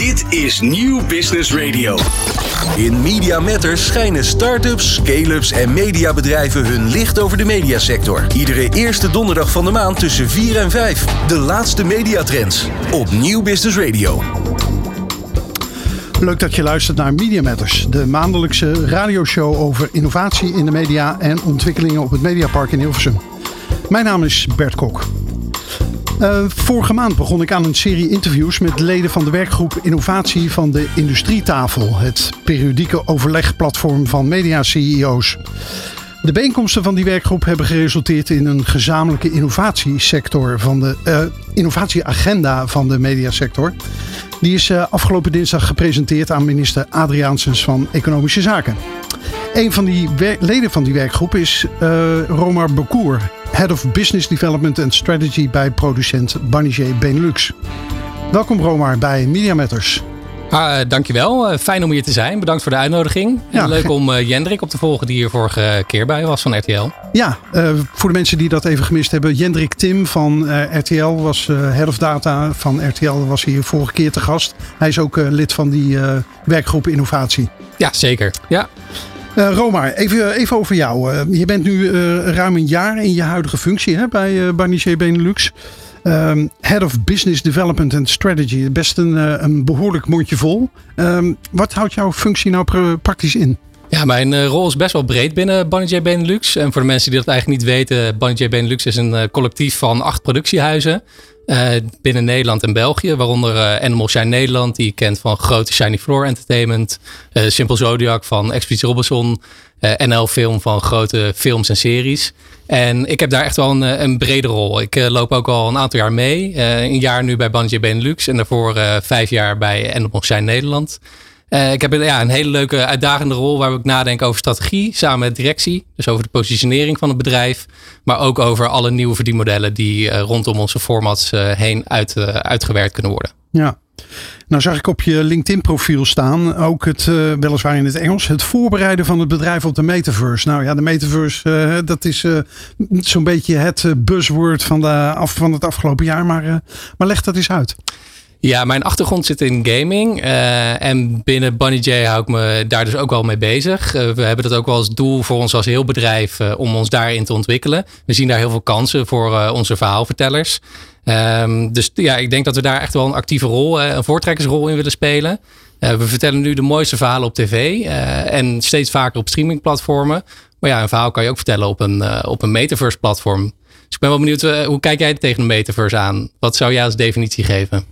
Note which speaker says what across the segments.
Speaker 1: Dit is Nieuw Business Radio.
Speaker 2: In Media Matters schijnen start-ups, scale-ups en mediabedrijven hun licht over de mediasector. Iedere eerste donderdag van de maand tussen 4 en 5. De laatste mediatrends op Nieuw Business Radio.
Speaker 3: Leuk dat je luistert naar Media Matters, de maandelijkse radioshow over innovatie in de media en ontwikkelingen op het Mediapark in Hilversum. Mijn naam is Bert Kok. Uh, vorige maand begon ik aan een serie interviews met leden van de werkgroep Innovatie van de Industrietafel, het periodieke overlegplatform van media-CEO's. De bijeenkomsten van die werkgroep hebben geresulteerd in een gezamenlijke innovatiesector van de uh, innovatieagenda van de mediasector. Die is uh, afgelopen dinsdag gepresenteerd aan minister Adriaansens van Economische Zaken. Een van die leden van die werkgroep is uh, Romar Bekoer, Head of Business Development and Strategy bij producent Barnier Benelux. Welkom Romar bij Media Matters.
Speaker 4: Ah, dankjewel. Uh, fijn om hier te zijn. Bedankt voor de uitnodiging. Ja, leuk om uh, Jendrik op te volgen, die hier vorige keer bij was van RTL.
Speaker 3: Ja, uh, voor de mensen die dat even gemist hebben. Jendrik Tim van RTL was Head of Data van RTL. Was hier vorige keer te gast. Hij is ook lid van die werkgroep Innovatie.
Speaker 4: Ja, zeker. Ja.
Speaker 3: Uh, Roma, even, even over jou. Uh, je bent nu ruim een jaar in je huidige functie hè, bij uh, Barnier Benelux. Um, Head of Business Development and Strategy. Best een, een behoorlijk mondje vol. Um, wat houdt jouw functie nou praktisch in?
Speaker 4: Ja, mijn rol is best wel breed binnen Banijay Benelux. En voor de mensen die dat eigenlijk niet weten, Banijay Benelux is een collectief van acht productiehuizen. Uh, binnen Nederland en België, waaronder uh, Animal Shine Nederland, die je kent van grote Shiny Floor Entertainment, uh, Simple Zodiac van Expeditie Robinson, NL Film van grote films en series. En ik heb daar echt wel een, een brede rol. Ik loop ook al een aantal jaar mee. een jaar nu bij Banjie Benelux en daarvoor vijf jaar bij Animal Shine Nederland. Uh, ik heb ja, een hele leuke uitdagende rol waar ik nadenk over strategie samen met directie. Dus over de positionering van het bedrijf. Maar ook over alle nieuwe verdienmodellen die uh, rondom onze formats uh, heen uit, uitgewerkt kunnen worden.
Speaker 3: Ja. Nou zag ik op je LinkedIn profiel staan, ook het, weliswaar in het Engels, het voorbereiden van het bedrijf op de metaverse. Nou ja, de metaverse, dat is zo'n beetje het buzzword van, de, af, van het afgelopen jaar. Maar, maar leg dat eens uit.
Speaker 4: Ja, mijn achtergrond zit in gaming. Uh, en binnen Bunny J hou ik me daar dus ook wel mee bezig. Uh, we hebben dat ook wel als doel voor ons als heel bedrijf uh, om ons daarin te ontwikkelen. We zien daar heel veel kansen voor onze verhaalvertellers. Um, dus ja, ik denk dat we daar echt wel een actieve rol, een voortrekkersrol in willen spelen. we vertellen nu de mooiste verhalen op tv en steeds vaker op streamingplatformen. Maar ja, een verhaal kan je ook vertellen op een, op een metaverse platform. Dus ik ben wel benieuwd, hoe kijk jij tegen een metaverse aan? Wat zou jij als definitie geven?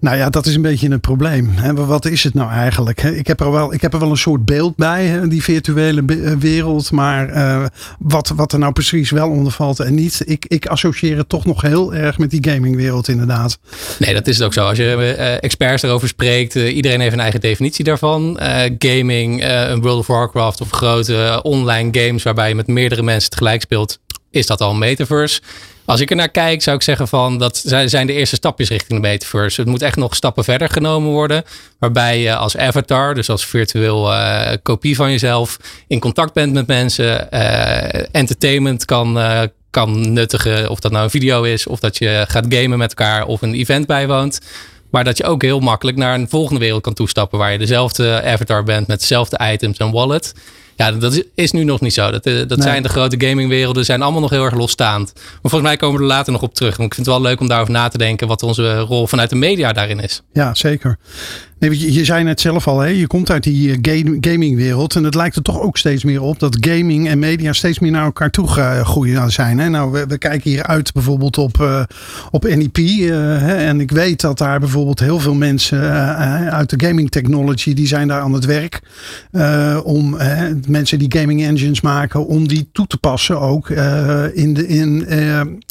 Speaker 3: Nou ja, dat is een beetje een probleem. Wat is het nou eigenlijk? Ik heb er wel, ik heb er wel een soort beeld bij, die virtuele eh, wereld. Maar uh, wat, wat er nou precies wel onder valt en niet. Ik, ik associeer het toch nog heel erg met die gamingwereld inderdaad.
Speaker 4: Nee, dat is het ook zo. Als je experts erover spreekt, iedereen heeft een eigen definitie daarvan. gaming, een World of Warcraft of grote online games waarbij je met meerdere mensen tegelijk speelt. Is dat al een metaverse? Als ik er naar kijk, zou ik zeggen van dat zijn de eerste stapjes richting de metaverse. Het moet echt nog stappen verder genomen worden. Waarbij je als avatar, dus als virtueel uh, kopie van jezelf, in contact bent met mensen. Uh, entertainment kan, uh, kan nuttigen. Of dat nou een video is, of dat je gaat gamen met elkaar of een event bijwoont. Maar dat je ook heel makkelijk naar een volgende wereld kan toestappen. Waar je dezelfde avatar bent met dezelfde items en wallet. Ja, dat is nu nog niet zo. Dat, eh, dat zijn de grote gamingwerelden, zijn allemaal nog heel erg losstaand. Maar volgens mij komen we er later nog op terug. Want ik vind het wel leuk om daarover na te denken wat onze rol vanuit de media daarin is.
Speaker 3: Ja, zeker. Nee, je, je zei net zelf al, hè, je komt uit die eh, game, gamingwereld. En het lijkt er toch ook steeds meer op dat gaming en media steeds meer naar elkaar toe groeien zijn. Hè? Nou, we, we, kijken hier uit bijvoorbeeld op, uh, op NEP. Uh, hè, en ik weet dat daar bijvoorbeeld heel veel mensen uh, uit de gaming technology, die zijn daar aan het werk. om mensen die gaming engines maken, om die toe te passen ook in de, in,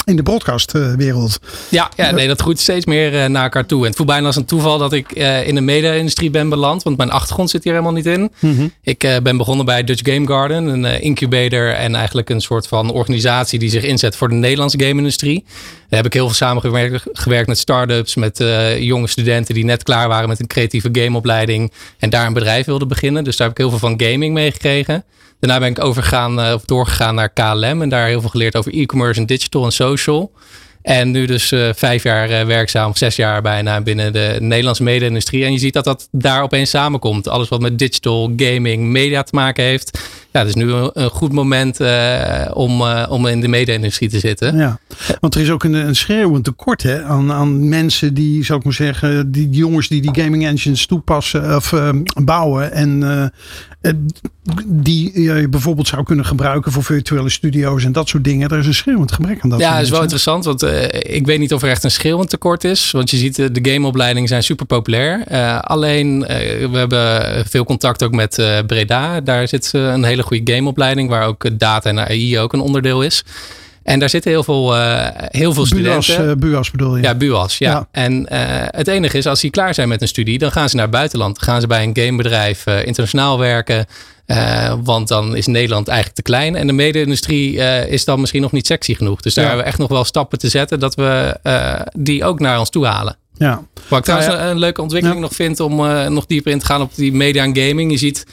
Speaker 3: in de broadcastwereld.
Speaker 4: Ja, ja, nee, dat groeit steeds meer naar elkaar toe. En het voelt bijna als een toeval dat ik in de media-industrie ben beland. Want mijn achtergrond zit hier helemaal niet in. Mhm. Ik uh, ben begonnen bij Dutch Game Garden, een uh, incubator en eigenlijk een soort van organisatie die zich inzet voor de Nederlandse game-industrie. Daar heb ik heel veel samengewerkt gewerkt met start-ups, met uh, jonge studenten die net klaar waren met een creatieve gameopleiding en daar een bedrijf wilden beginnen. Dus daar heb ik heel veel van gaming meegekregen. Daarna ben ik overgegaan, of doorgegaan naar KLM en daar heel veel geleerd over e-commerce en digital en social. En nu dus uh, vijf jaar uh, werkzaam, zes jaar bijna binnen de Nederlandse mede-industrie. En je ziet dat dat daar opeens samenkomt. Alles wat met digital, gaming, media te maken heeft. Ja, het is nu een, goed moment uh, om, om in de mede-industrie te zitten.
Speaker 3: Ja, want er is ook een, een schreeuwend tekort hè, aan, aan mensen die, zou ik maar zeggen, die jongens die die gaming engines toepassen of bouwen. En die je bijvoorbeeld zou kunnen gebruiken voor virtuele studio's en dat soort dingen. Er is een schreeuwend gebrek aan dat.
Speaker 4: Ja, dat is wel interessant, want uh, ik weet niet of er echt een schreeuwend tekort is. Want je ziet, uh, de gameopleidingen zijn super populair. Uh, alleen, we hebben veel contact ook met Breda. Daar zit een hele goede gameopleiding, waar ook data en AI ook een onderdeel is. En daar zitten heel veel, uh, heel veel
Speaker 3: Buas,
Speaker 4: studenten.
Speaker 3: Uh, Buas bedoel je?
Speaker 4: Ja, Buas. Ja. ja. En uh, het enige is, als die klaar zijn met een studie, dan gaan ze naar het buitenland. Dan gaan ze bij een gamebedrijf internationaal werken. want dan is Nederland eigenlijk te klein. En de mede-industrie is dan misschien nog niet sexy genoeg. Dus daar ja. hebben we echt nog wel stappen te zetten dat we die ook naar ons toe halen.
Speaker 3: Ja.
Speaker 4: Wat ik trouwens ja, een leuke ontwikkeling nog vind om nog dieper in te gaan op die media en gaming. Je ziet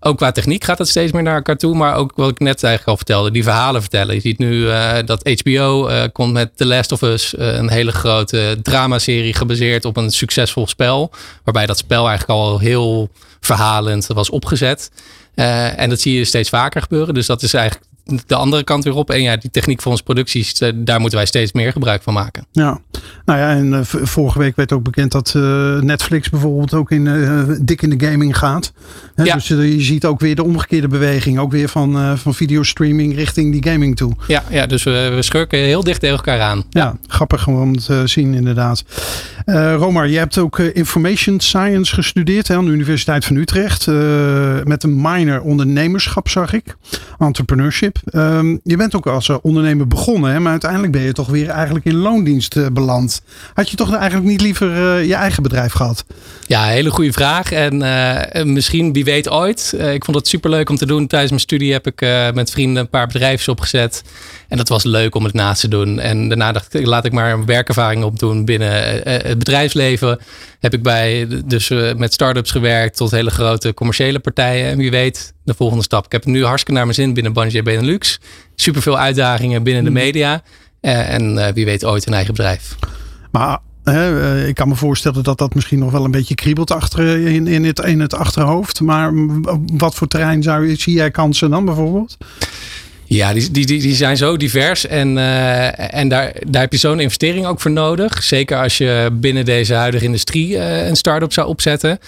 Speaker 4: ook qua techniek gaat het steeds meer naar elkaar toe. Maar ook wat ik net eigenlijk al vertelde, die verhalen vertellen. Je ziet nu uh, dat HBO uh, komt met The Last of Us. Uh, een hele grote dramaserie gebaseerd op een succesvol spel. Waarbij dat spel eigenlijk al heel verhalend was opgezet. en dat zie je steeds vaker gebeuren. Dus dat is eigenlijk de andere kant weer op. En ja, die techniek voor onze producties, daar moeten wij steeds meer gebruik van maken.
Speaker 3: Ja, nou ja, en uh, vorige week werd ook bekend dat uh, Netflix bijvoorbeeld ook in, uh, dik in de gaming gaat. He, ja. Dus je ziet ook weer de omgekeerde beweging, ook weer van, van videostreaming richting die gaming toe.
Speaker 4: Ja, ja dus we, we schurken heel dicht tegen elkaar aan.
Speaker 3: Ja, ja. grappig om te zien inderdaad. Romar, je hebt ook Information Science gestudeerd hè, aan de Universiteit van Utrecht. met een minor ondernemerschap zag ik. Entrepreneurship. Um, je bent ook als ondernemer begonnen, hè, maar uiteindelijk ben je toch weer eigenlijk in loondienst uh, beland. Had je toch eigenlijk niet liever uh, je eigen bedrijf gehad?
Speaker 4: Ja, hele goede vraag. En misschien, wie weet ooit. ik vond het superleuk om te doen. Tijdens mijn studie heb ik met vrienden een paar bedrijven opgezet. En dat was leuk om het naast te doen. En daarna dacht ik, laat ik maar een werkervaring opdoen binnen het bedrijfsleven. Heb ik bij dus met start-ups gewerkt tot hele grote commerciële partijen. En wie weet, de volgende stap. Ik heb nu hartstikke naar mijn zin binnen Banjé Benelux. Super veel uitdagingen binnen de mhm. media. En wie weet ooit een eigen bedrijf.
Speaker 3: Maar ik kan me voorstellen dat dat misschien nog wel een beetje kriebelt achter in, in, het, in het achterhoofd. Maar wat voor terrein zou zie jij kansen dan bijvoorbeeld?
Speaker 4: Ja, die, die, die zijn zo divers en, uh, en daar, daar heb je zo'n investering ook voor nodig. Zeker als je binnen deze huidige industrie uh, een start-up zou opzetten.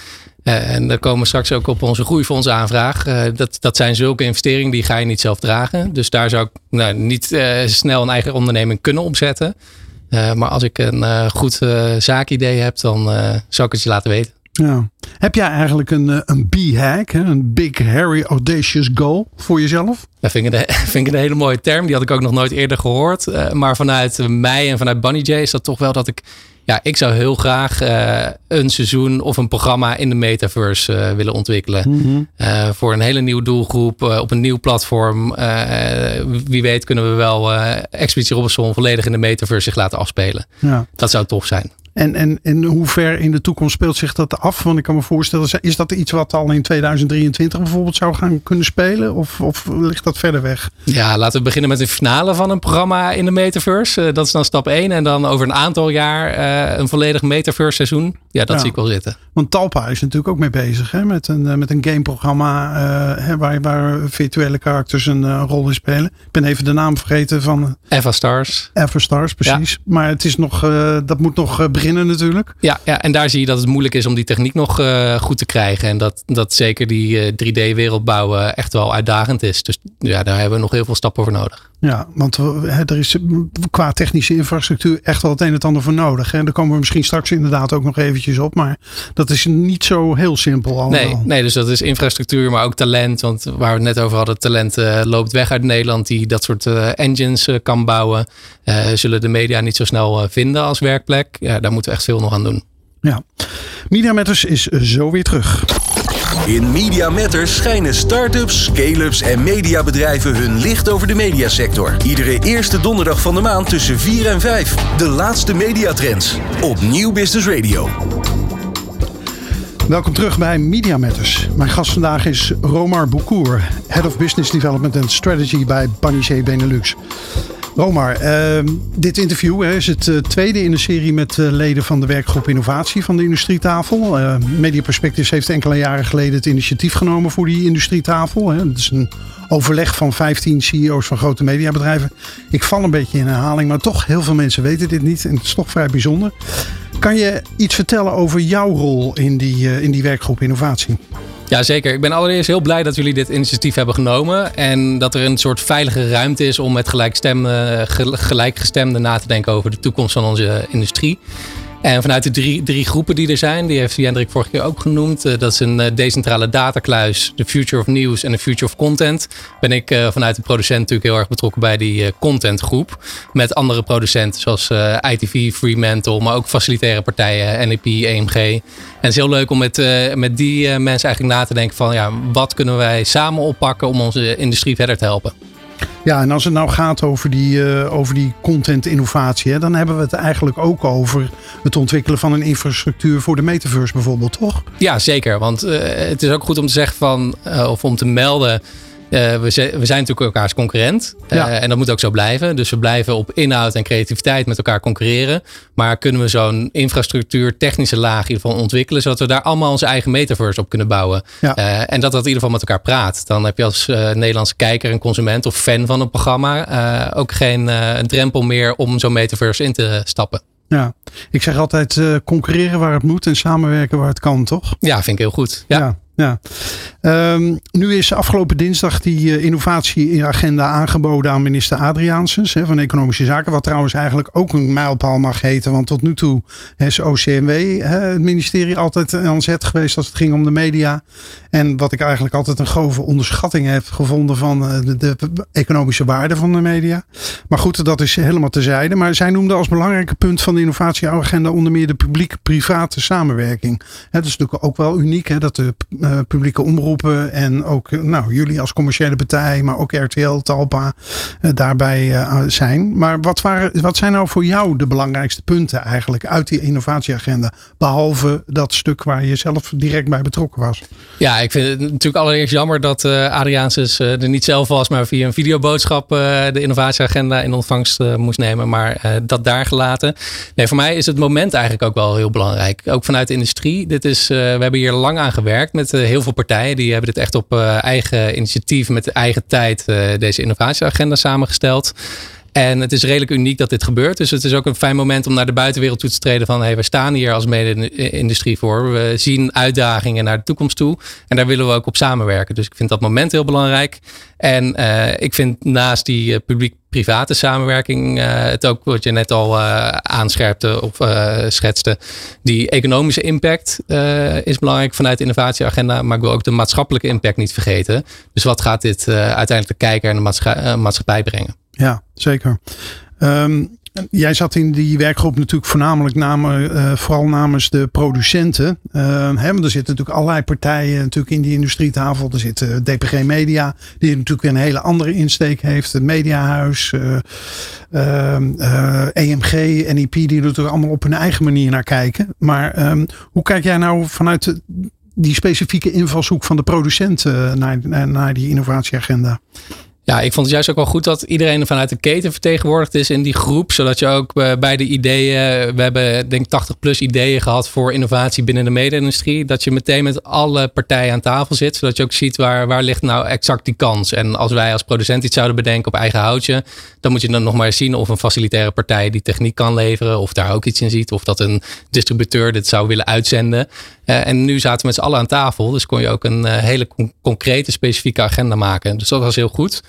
Speaker 4: Uh, en daar komen we straks ook op onze groeifonds aanvraag. dat, dat zijn zulke investeringen die ga je niet zelf dragen. Dus daar zou ik nou, niet snel een eigen onderneming kunnen opzetten. maar als ik een goed zaakidee heb, dan zou ik het je laten weten.
Speaker 3: Ja. Heb jij eigenlijk een, eh, een B-hack, een Big Harry Audacious Goal voor jezelf?
Speaker 4: Dat vind ik, een, vind ik een hele mooie term. Die had ik ook nog nooit eerder gehoord. Uh, maar vanuit mij en vanuit Bunny J is dat toch wel dat ik... Ja, ik zou heel graag uh, een seizoen of een programma in de metaverse uh, willen ontwikkelen. Mm -hmm. voor een hele nieuwe doelgroep, op een nieuw platform. wie weet kunnen we wel Expeditie Robinson volledig in de metaverse zich laten afspelen. Ja. Dat zou tof zijn.
Speaker 3: En, en, en hoe ver in de toekomst speelt zich dat af? Want ik kan me voorstellen, is dat iets wat al in 2023 bijvoorbeeld zou gaan kunnen spelen? Of, of ligt dat verder weg?
Speaker 4: Ja, laten we beginnen met de finale van een programma in de metaverse. Uh, dat is dan stap 1. En dan over een aantal jaar uh, een volledig metaverse seizoen. Ja, dat ja. zie ik wel zitten.
Speaker 3: Want Talpa is natuurlijk ook mee bezig hè? Met, een, uh, met een gameprogramma hè, waar, waar virtuele karakters een rol in spelen. Ik ben even de naam vergeten van...
Speaker 4: Eva Stars.
Speaker 3: Eva Stars, precies. Ja. Maar het is nog, dat moet nog beginnen natuurlijk.
Speaker 4: Ja, ja, en daar zie je dat het moeilijk is om die techniek nog goed te krijgen. En dat, dat zeker die uh, 3D-wereld bouwen echt wel uitdagend is. Dus ja, daar hebben we nog heel veel stappen voor nodig.
Speaker 3: Ja, want er is qua technische infrastructuur echt wel het een en het ander voor nodig. En daar komen we misschien straks inderdaad ook nog eventjes op. Maar dat is niet zo heel simpel allemaal.
Speaker 4: Nee, nee dus dat is infrastructuur, maar ook talent. Want waar we het net over hadden, talent uh, loopt weg uit Nederland. Die dat soort uh, engines uh, kan bouwen. zullen de media niet zo snel vinden als werkplek. Ja, daar moeten we echt veel nog aan doen.
Speaker 3: Ja, Media Matters is zo weer terug.
Speaker 2: In Media Matters schijnen start-ups, scale-ups en mediabedrijven hun licht over de mediasector. Iedere eerste donderdag van de maand tussen 4 en 5. De laatste mediatrends op Nieuw Business Radio.
Speaker 3: Welkom terug bij Media Matters. Mijn gast vandaag is Romar Boukour, Head of Business Development and Strategy bij Banijé Benelux. Romar, uh, dit interview hè, is het uh, tweede in de serie met uh, leden van de werkgroep Innovatie van de Industrietafel. Uh, Media Perspectives heeft enkele jaren geleden het initiatief genomen voor die Industrietafel. Hè. Het is een overleg van 15 CEO's van grote mediabedrijven. Ik val een beetje in herhaling, maar toch heel veel mensen weten dit niet. En het is toch vrij bijzonder. Kan je iets vertellen over jouw rol in die, in die werkgroep Innovatie?
Speaker 4: Ja, zeker. Ik ben allereerst heel blij dat jullie dit initiatief hebben genomen. En dat er een soort veilige ruimte is om met gelijkgestemden na te denken over de toekomst van onze industrie. En vanuit de drie, drie groepen die er zijn, die heeft Hendrik vorige keer ook genoemd. Eh, dat is een eh, decentrale datakluis, de Future of News en de Future of Content. Ben ik eh, vanuit de producent natuurlijk heel erg betrokken bij die contentgroep. Met andere producenten zoals ITV, Fremantle, maar ook facilitaire partijen, NEP, EMG. En het is heel leuk om met, met die mensen eigenlijk na te denken van ja, wat kunnen wij samen oppakken om onze industrie verder te helpen.
Speaker 3: Ja, en als het nou gaat over die, uh, over die content innovatie, hè, dan hebben we het eigenlijk ook over het ontwikkelen van een infrastructuur voor de metaverse bijvoorbeeld, toch?
Speaker 4: Ja, zeker. Want uh, het is ook goed om te zeggen van, uh, of om te melden uh, we, we, zijn natuurlijk elkaars concurrent. Uh, en dat moet ook zo blijven. Dus we blijven op inhoud en creativiteit met elkaar concurreren. Maar kunnen we zo'n infrastructuur, technische laag in ieder geval ontwikkelen. Zodat we daar allemaal onze eigen metaverse op kunnen bouwen. Ja. Uh, en dat dat in ieder geval met elkaar praat. Dan heb je als Nederlandse kijker en consument of fan van een programma ook geen drempel meer om zo'n metaverse in te stappen.
Speaker 3: Ja, ik zeg altijd concurreren waar het moet en samenwerken waar het kan, toch?
Speaker 4: Ja, vind ik heel goed. ja. ja.
Speaker 3: Um, nu is afgelopen dinsdag die uh, innovatieagenda aangeboden aan minister Adriaansens van Economische Zaken. Wat trouwens eigenlijk ook een mijlpaal mag heten. Want tot nu toe is OCMW, het ministerie, altijd aan zet geweest als het ging om de media. En wat ik eigenlijk altijd een grove onderschatting heb gevonden van uh, de, economische waarde van de media. Maar goed, dat is helemaal terzijde. Maar zij noemde als belangrijke punt van de innovatieagenda onder meer de publiek-private samenwerking. Het is natuurlijk ook wel uniek dat de uh, publieke omroepen en ook nou, jullie als commerciële partij, maar ook RTL, Talpa uh, daarbij zijn. Maar wat, waren, wat zijn nou voor jou de belangrijkste punten eigenlijk uit die innovatieagenda? Behalve dat stuk waar je zelf direct bij betrokken was.
Speaker 4: Ja, ik vind het natuurlijk allereerst jammer dat Adriaanses er niet zelf was, maar via een videoboodschap de innovatieagenda in ontvangst moest nemen. Maar dat daar gelaten. Nee, voor mij is het moment eigenlijk ook wel heel belangrijk. Ook vanuit de industrie. Dit is, we hebben hier lang aan gewerkt met heel veel partijen. Die hebben dit echt op uh, eigen initiatief, met eigen tijd, uh, deze innovatieagenda samengesteld. En het is redelijk uniek dat dit gebeurt. Dus het is ook een fijn moment om naar de buitenwereld toe te treden van hey, we staan hier als mede-industrie voor. We zien uitdagingen naar de toekomst toe. En daar willen we ook op samenwerken. Dus ik vind dat moment heel belangrijk. En uh, ik vind naast die uh, publiek-private samenwerking, uh, het ook wat je net al aanscherpte of schetste, die economische impact is belangrijk vanuit de innovatieagenda. Maar ik wil ook de maatschappelijke impact niet vergeten. Dus wat gaat dit uiteindelijk de kijker en de maatschappij brengen?
Speaker 3: Ja, zeker. Um, Jij zat in die werkgroep natuurlijk voornamelijk namen, uh, vooral namens de producenten. Uh, hè, er zitten natuurlijk allerlei partijen natuurlijk in die industrietafel. Er zit DPG Media, die natuurlijk weer een hele andere insteek heeft. Het Mediahuis, EMG, NIP, die er natuurlijk allemaal op hun eigen manier naar kijken. Maar hoe kijk jij nou vanuit die specifieke invalshoek van de producenten naar, naar die innovatieagenda?
Speaker 4: Ja, ik vond het juist ook wel goed dat iedereen vanuit de keten vertegenwoordigd is in die groep. Zodat je ook eh, bij de ideeën, we hebben denk ik 80 plus ideeën gehad voor innovatie binnen de mede-industrie. Dat je meteen met alle partijen aan tafel zit. Zodat je ook ziet waar, waar ligt nou exact die kans. En als wij als producent iets zouden bedenken op eigen houtje. Dan moet je dan nog maar zien of een facilitaire partij die techniek kan leveren. Of daar ook iets in ziet. Of dat een distributeur dit zou willen uitzenden. Uh, en nu zaten we met z'n allen aan tafel. Dus kon je ook een uh, hele con concrete, specifieke agenda maken. Dus dat was heel goed.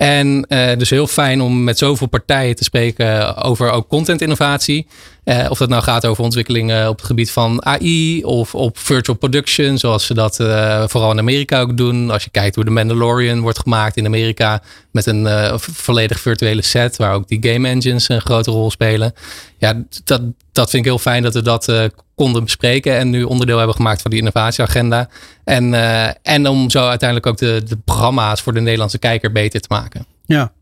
Speaker 4: En uh, dus heel fijn om met zoveel partijen te spreken over ook content innovatie. Uh, of dat nou gaat over ontwikkelingen op het gebied van AI of op virtual production, zoals ze dat uh, vooral in Amerika ook doen. Als je kijkt hoe de Mandalorian wordt gemaakt in Amerika met een volledig virtuele set, waar ook die game engines een grote rol spelen. Ja, dat, dat vind ik heel fijn dat we dat konden bespreken en nu onderdeel hebben gemaakt van die innovatieagenda. En, en om zo uiteindelijk ook de, de programma's voor de Nederlandse kijker beter te maken.
Speaker 3: Ja,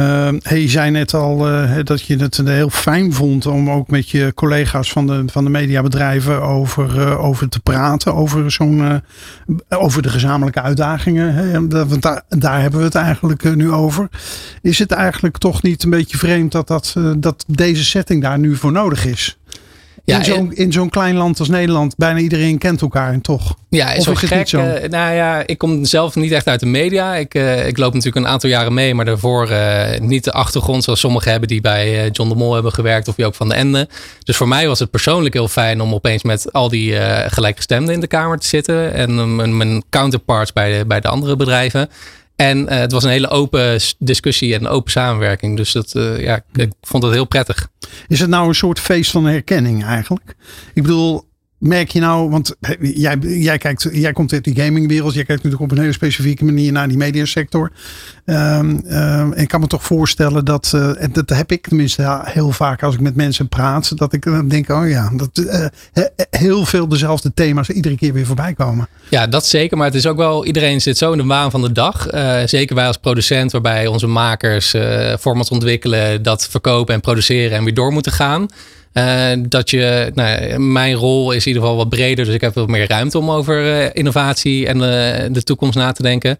Speaker 3: Uh, hey, je zei net al uh, dat je het heel fijn vond om ook met je collega's van de, van de mediabedrijven over, uh, over te praten. Over, zo'n, over de gezamenlijke uitdagingen. Hè? Want daar, daar hebben we het eigenlijk nu over. Is het eigenlijk toch niet een beetje vreemd dat, dat, dat deze setting daar nu voor nodig is? Ja, in zo'n in zo'n klein land als Nederland, bijna iedereen kent elkaar en toch.
Speaker 4: Ja, is of is gek. Zo? Uh, nou ja, ik kom zelf niet echt uit de media. Ik, uh, ik loop natuurlijk een aantal jaren mee, maar daarvoor uh, niet de achtergrond zoals sommigen hebben die bij John de Mol hebben gewerkt of die ook van de Ende. Dus voor mij was het persoonlijk heel fijn om opeens met al die gelijkgestemden in de kamer te zitten en mijn, mijn counterparts bij de, bij de andere bedrijven. En uh, het was een hele open discussie en open samenwerking. Dus dat, uh, ja, ik vond het heel prettig.
Speaker 3: Is het nou een soort feest van herkenning eigenlijk? Ik bedoel, merk je nou, want jij, jij, kijkt, jij komt uit die gamingwereld, jij kijkt natuurlijk op een hele specifieke manier naar die mediasector. Um, um, ik kan me toch voorstellen dat, en dat heb ik tenminste heel vaak als ik met mensen praat, dat ik dan denk, oh ja, dat uh, heel veel dezelfde thema's iedere keer weer voorbij komen.
Speaker 4: Ja, dat zeker, maar het is ook wel, iedereen zit zo in de waan van de dag. Uh, zeker wij als producent, waarbij onze makers formats ontwikkelen, dat verkopen en produceren en weer door moeten gaan. Uh, dat je, nou, mijn rol is in ieder geval wat breder, dus ik heb wat meer ruimte om over uh, innovatie en uh, de toekomst na te denken.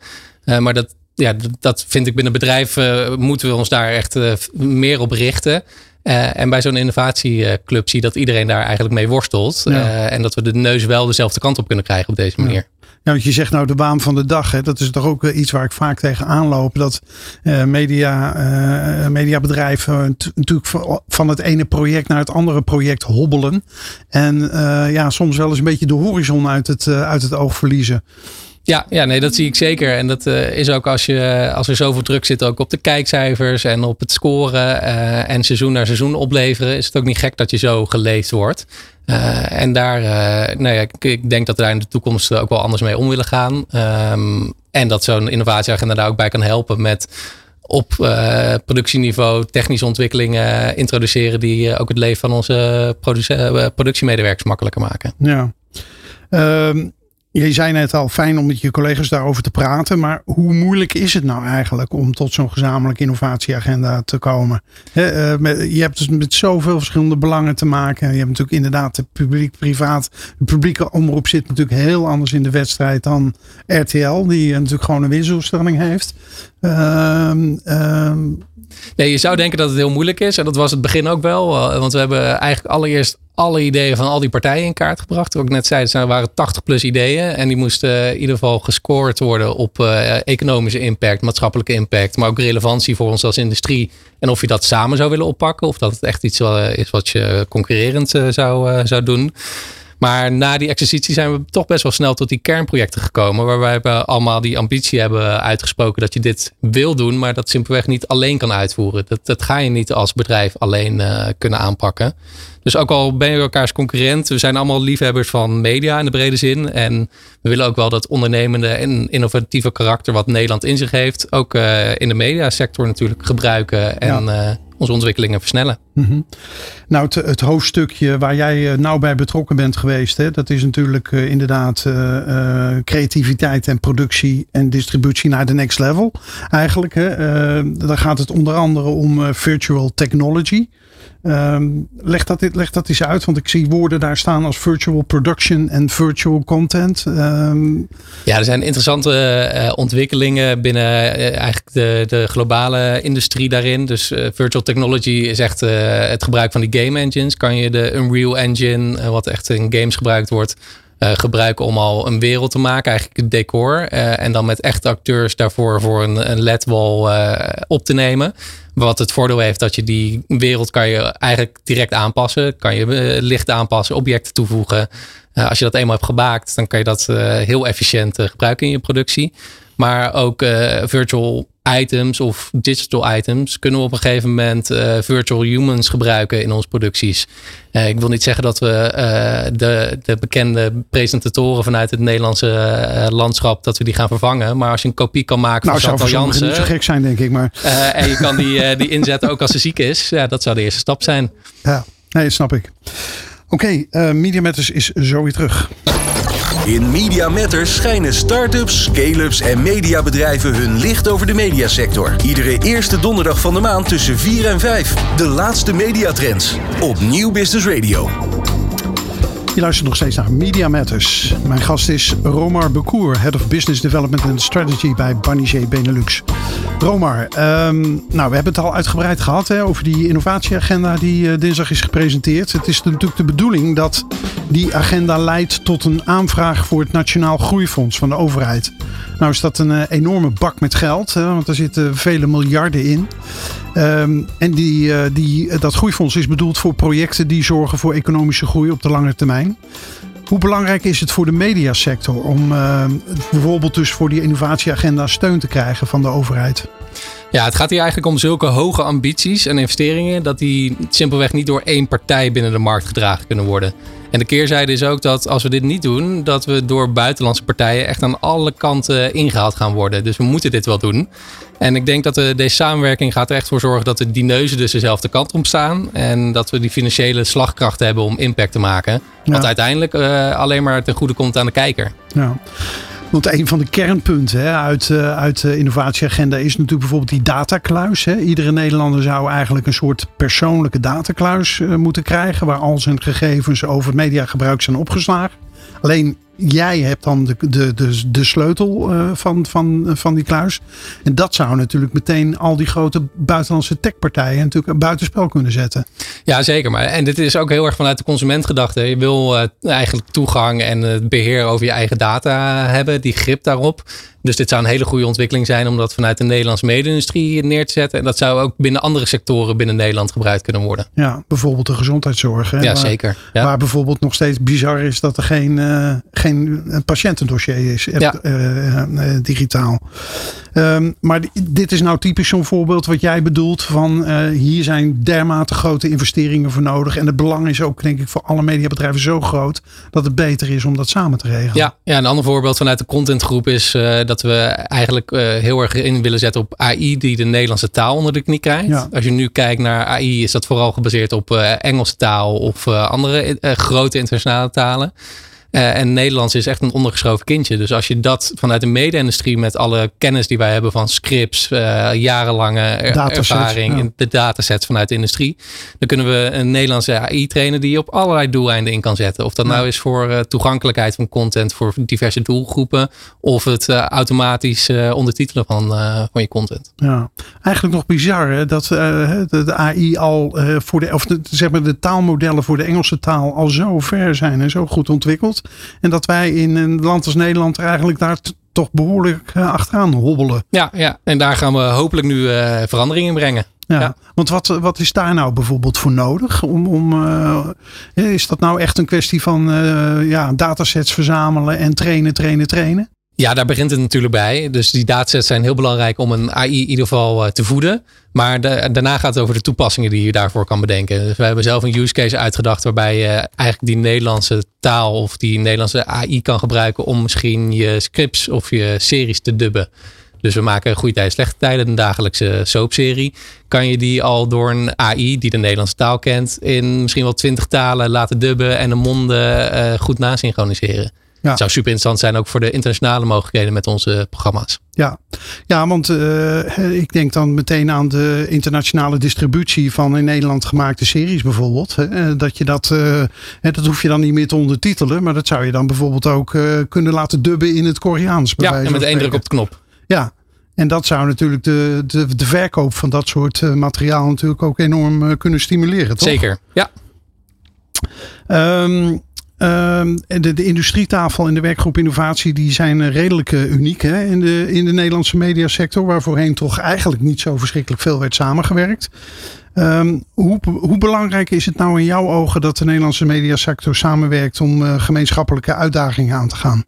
Speaker 4: maar dat, ja, dat vind ik binnen bedrijf moeten we ons daar echt ja. op richten. en bij zo'n innovatieclub zie je dat iedereen daar eigenlijk mee worstelt. Ja. en dat we de neus wel dezelfde kant op kunnen krijgen op deze manier.
Speaker 3: Ja, want je zegt nou de waan van de dag. Hè? Dat is toch ook iets waar ik vaak tegen aanloop. Dat uh, media, uh, mediabedrijven natuurlijk van het ene project naar het andere project hobbelen. En ja, soms wel eens een beetje de horizon uit het, uit het oog verliezen.
Speaker 4: Ja, ja, nee, dat zie ik zeker. En dat is ook als, je, als er zoveel druk zit ook op de kijkcijfers en op het scoren en seizoen naar seizoen opleveren, is het ook niet gek dat je zo geleefd wordt. Uh, en daar, nou ja, ik, denk dat we daar in de toekomst ook wel anders mee om willen gaan. Um, en dat zo'n innovatieagenda daar ook bij kan helpen met op productieniveau technische ontwikkelingen introduceren die ook het leven van onze productiemedewerkers makkelijker maken.
Speaker 3: Ja. Um, je zei net al, fijn om met je collega's daarover te praten. Maar hoe moeilijk is het nou eigenlijk om tot zo'n gezamenlijke innovatieagenda te komen? Eh, je hebt dus met zoveel verschillende belangen te maken. Je hebt natuurlijk inderdaad de publiek-privaat. De publieke omroep zit natuurlijk heel anders in de wedstrijd dan RTL. Die natuurlijk gewoon een wisselstelling heeft. Uh,
Speaker 4: Nee, je zou denken dat het heel moeilijk is. En dat was het begin ook wel. Eh, want we hebben eigenlijk allereerst alle ideeën van al die partijen in kaart gebracht. Wat ik net zei, er waren 80 plus ideeën. En die moesten in ieder geval gescoord worden op uh, economische impact, maatschappelijke impact. Maar ook relevantie voor ons als industrie. En of je dat samen zou willen oppakken. Of dat het echt iets is wat je concurrerend zou, zou doen. Maar na die exercitie zijn we toch best wel snel tot die kernprojecten gekomen. Waarbij we allemaal die ambitie hebben uitgesproken dat je dit wil doen, maar dat simpelweg niet alleen kan uitvoeren. Dat, dat ga je niet als bedrijf alleen uh, kunnen aanpakken. Dus ook al ben je elkaars concurrent, we zijn allemaal liefhebbers van media in de brede zin. En we willen ook wel dat ondernemende en innovatieve karakter wat Nederland in zich heeft, ook uh, in de mediasector natuurlijk gebruiken. En ja. uh, onze ontwikkelingen versnellen.
Speaker 3: -hmm. Nou, het, hoofdstukje waar jij uh, nauw bij betrokken bent geweest, hè, dat is natuurlijk uh, inderdaad uh, creativiteit en productie en distributie naar de next level. Eigenlijk, hè, daar gaat het onder andere om virtual technology. Um, leg, dat, leg dat eens uit, want ik zie woorden daar staan als virtual production en virtual content. Um,
Speaker 4: ja, er zijn interessante uh, ontwikkelingen binnen uh, eigenlijk de, de globale industrie daarin. Dus uh, virtual technology is echt het gebruik van die game engines. Kan je de Unreal Engine, wat echt in games gebruikt wordt, uh, gebruiken om al een wereld te maken, eigenlijk het decor. Uh, en dan met echte acteurs daarvoor voor een, een ledwall uh, op te nemen. Wat het voordeel heeft dat je die wereld kan je eigenlijk direct aanpassen. Kan je licht aanpassen, objecten toevoegen. als je dat eenmaal hebt gemaakt, dan kan je dat heel efficiënt gebruiken in je productie. Maar ook virtual items of digital items kunnen we op een gegeven moment uh, virtual humans gebruiken in onze producties. Uh, ik wil niet zeggen dat we uh, de, de bekende presentatoren vanuit het Nederlandse landschap dat we die gaan vervangen. Maar als je een kopie kan maken
Speaker 3: nou,
Speaker 4: van
Speaker 3: Chantal Jansen. niet zo gek zijn, denk ik. Maar.
Speaker 4: en je kan die, die inzetten ook als ze ziek is. Ja, dat zou de eerste stap zijn.
Speaker 3: Ja, nee, snap ik. Oké, okay, Media Matters is zo weer terug.
Speaker 2: In Media Matters schijnen start-ups, scale-ups en mediabedrijven hun licht over de mediasector. Iedere eerste donderdag van de maand tussen 4 en 5. De laatste mediatrends op Nieuw Business Radio.
Speaker 3: Je luistert nog steeds naar Media Matters. Mijn gast is Romar Bekoer, Head of Business Development and Strategy bij Banijé Benelux. Romar, ehm, nou, we hebben het al uitgebreid gehad hè, over die innovatieagenda die uh, dinsdag is gepresenteerd. Het is natuurlijk de bedoeling dat die agenda leidt tot een aanvraag voor het Nationaal Groeifonds van de overheid. Nou is dat een uh, enorme bak met geld, hè, want er zitten vele miljarden in. Um, en die, uh, die, dat groeifonds is bedoeld voor projecten die zorgen voor economische groei op de lange termijn. Hoe belangrijk is het voor de mediasector om uh, bijvoorbeeld dus voor die innovatieagenda steun te krijgen van de overheid?
Speaker 4: Ja, het gaat hier eigenlijk om zulke hoge ambities en investeringen dat die simpelweg niet door één partij binnen de markt gedragen kunnen worden. En de keerzijde is ook dat als we dit niet doen, dat we door buitenlandse partijen echt aan alle kanten ingehaald gaan worden. Dus we moeten dit wel doen. En ik denk dat de, deze samenwerking gaat er echt voor zorgen dat de die neuzen dus dezelfde kant op staan. En dat we die financiële slagkracht hebben om impact te maken. Wat uiteindelijk uh, alleen maar ten goede komt aan de kijker.
Speaker 3: Ja. Want een van de kernpunten hè, uit, uh, uit de innovatieagenda is natuurlijk bijvoorbeeld die datakluis. Hè. Iedere Nederlander zou eigenlijk een soort persoonlijke datakluis uh, moeten krijgen. Waar al zijn gegevens over het mediagebruik zijn opgeslagen. Alleen jij hebt dan de, de, de, sleutel uh, van, van, van die kluis. En dat zou natuurlijk meteen al die grote buitenlandse techpartijen natuurlijk buitenspel kunnen zetten.
Speaker 4: Ja, zeker. Maar, en dit is ook heel erg vanuit de consumentgedachte. Je wil uh, eigenlijk toegang en het beheer over je eigen data hebben, die grip daarop. Dus dit zou een hele goede ontwikkeling zijn om dat vanuit de Nederlandse mede-industrie neer te zetten. En dat zou ook binnen andere sectoren binnen Nederland gebruikt kunnen worden.
Speaker 3: Ja, bijvoorbeeld de gezondheidszorg. Hè,
Speaker 4: ja,
Speaker 3: waar,
Speaker 4: zeker. Ja.
Speaker 3: Waar bijvoorbeeld nog steeds bizar is dat er geen, uh, geen patiëntendossier is, ja. uh, uh, digitaal. Um, maar dit is nou typisch zo'n voorbeeld wat jij bedoelt van hier zijn dermate grote investeringen voor nodig. En het belang is ook denk ik voor alle mediabedrijven zo groot dat het beter is om dat samen te regelen.
Speaker 4: Ja, ja een ander voorbeeld vanuit de contentgroep is dat dat we eigenlijk uh, heel erg in willen zetten op AI die de Nederlandse taal onder de knie krijgt. Ja. Als je nu kijkt naar AI is dat vooral gebaseerd op Engelse taal of andere grote internationale talen. Uh, en Nederlands is echt een ondergeschoven kindje. Dus als je dat vanuit de mede-industrie met alle kennis die wij hebben van scripts, uh, jarenlange dataset, ervaring ja. in de datasets vanuit de industrie, dan kunnen we een Nederlandse AI trainen die je op allerlei doeleinden in kan zetten. Of dat ja. nou is voor uh, toegankelijkheid van content voor diverse doelgroepen, of het automatisch ondertitelen van, van je content.
Speaker 3: Ja, eigenlijk nog bizar hè, dat de, de, AI al voor de, of de, zeg maar de taalmodellen voor de Engelse taal al zo ver zijn en zo goed ontwikkeld. En dat wij in een land als Nederland er eigenlijk daar toch behoorlijk uh, achteraan hobbelen.
Speaker 4: Ja, ja, en daar gaan we hopelijk nu uh, verandering in brengen.
Speaker 3: Ja, ja, want wat, wat is daar nou bijvoorbeeld voor nodig? Om, om, uh, is dat nou echt een kwestie van ja, datasets verzamelen en trainen, trainen, trainen?
Speaker 4: Ja, daar begint het natuurlijk bij. Dus die datasets zijn heel belangrijk om een AI in ieder geval uh, te voeden. Maar daarna gaat het over de toepassingen die je daarvoor kan bedenken. Dus we hebben zelf een use case uitgedacht waarbij je eigenlijk die Nederlandse taal of die Nederlandse AI kan gebruiken om misschien je scripts of je series te dubben. Dus we maken goede tijden, slechte tijden, een dagelijkse soapserie. Kan je die al door een AI die de Nederlandse taal kent in misschien wel twintig talen laten dubben en de monden uh, goed nasynchroniseren. Ja. Het zou super interessant zijn ook voor de internationale mogelijkheden met onze programma's.
Speaker 3: Ja, ja want uh, ik denk dan meteen aan de internationale distributie van in Nederland gemaakte series bijvoorbeeld. Hè, dat je dat, uh, dat hoef je dan niet meer te ondertitelen, maar dat zou je dan bijvoorbeeld ook uh, kunnen laten dubben in het Koreaans.
Speaker 4: Ja, en met één druk op de knop.
Speaker 3: Ja, en dat zou natuurlijk de, de, de verkoop van dat soort materiaal natuurlijk ook enorm kunnen stimuleren, toch?
Speaker 4: Zeker, ja.
Speaker 3: Um, Um, de, de industrietafel en de werkgroep innovatie die zijn redelijk uh, uniek hè, in, de, in de Nederlandse mediasector. Waar voorheen toch eigenlijk niet zo verschrikkelijk veel werd samengewerkt. Um, hoe, hoe belangrijk is het nou in jouw ogen dat de Nederlandse mediasector samenwerkt om uh, gemeenschappelijke uitdagingen aan te gaan?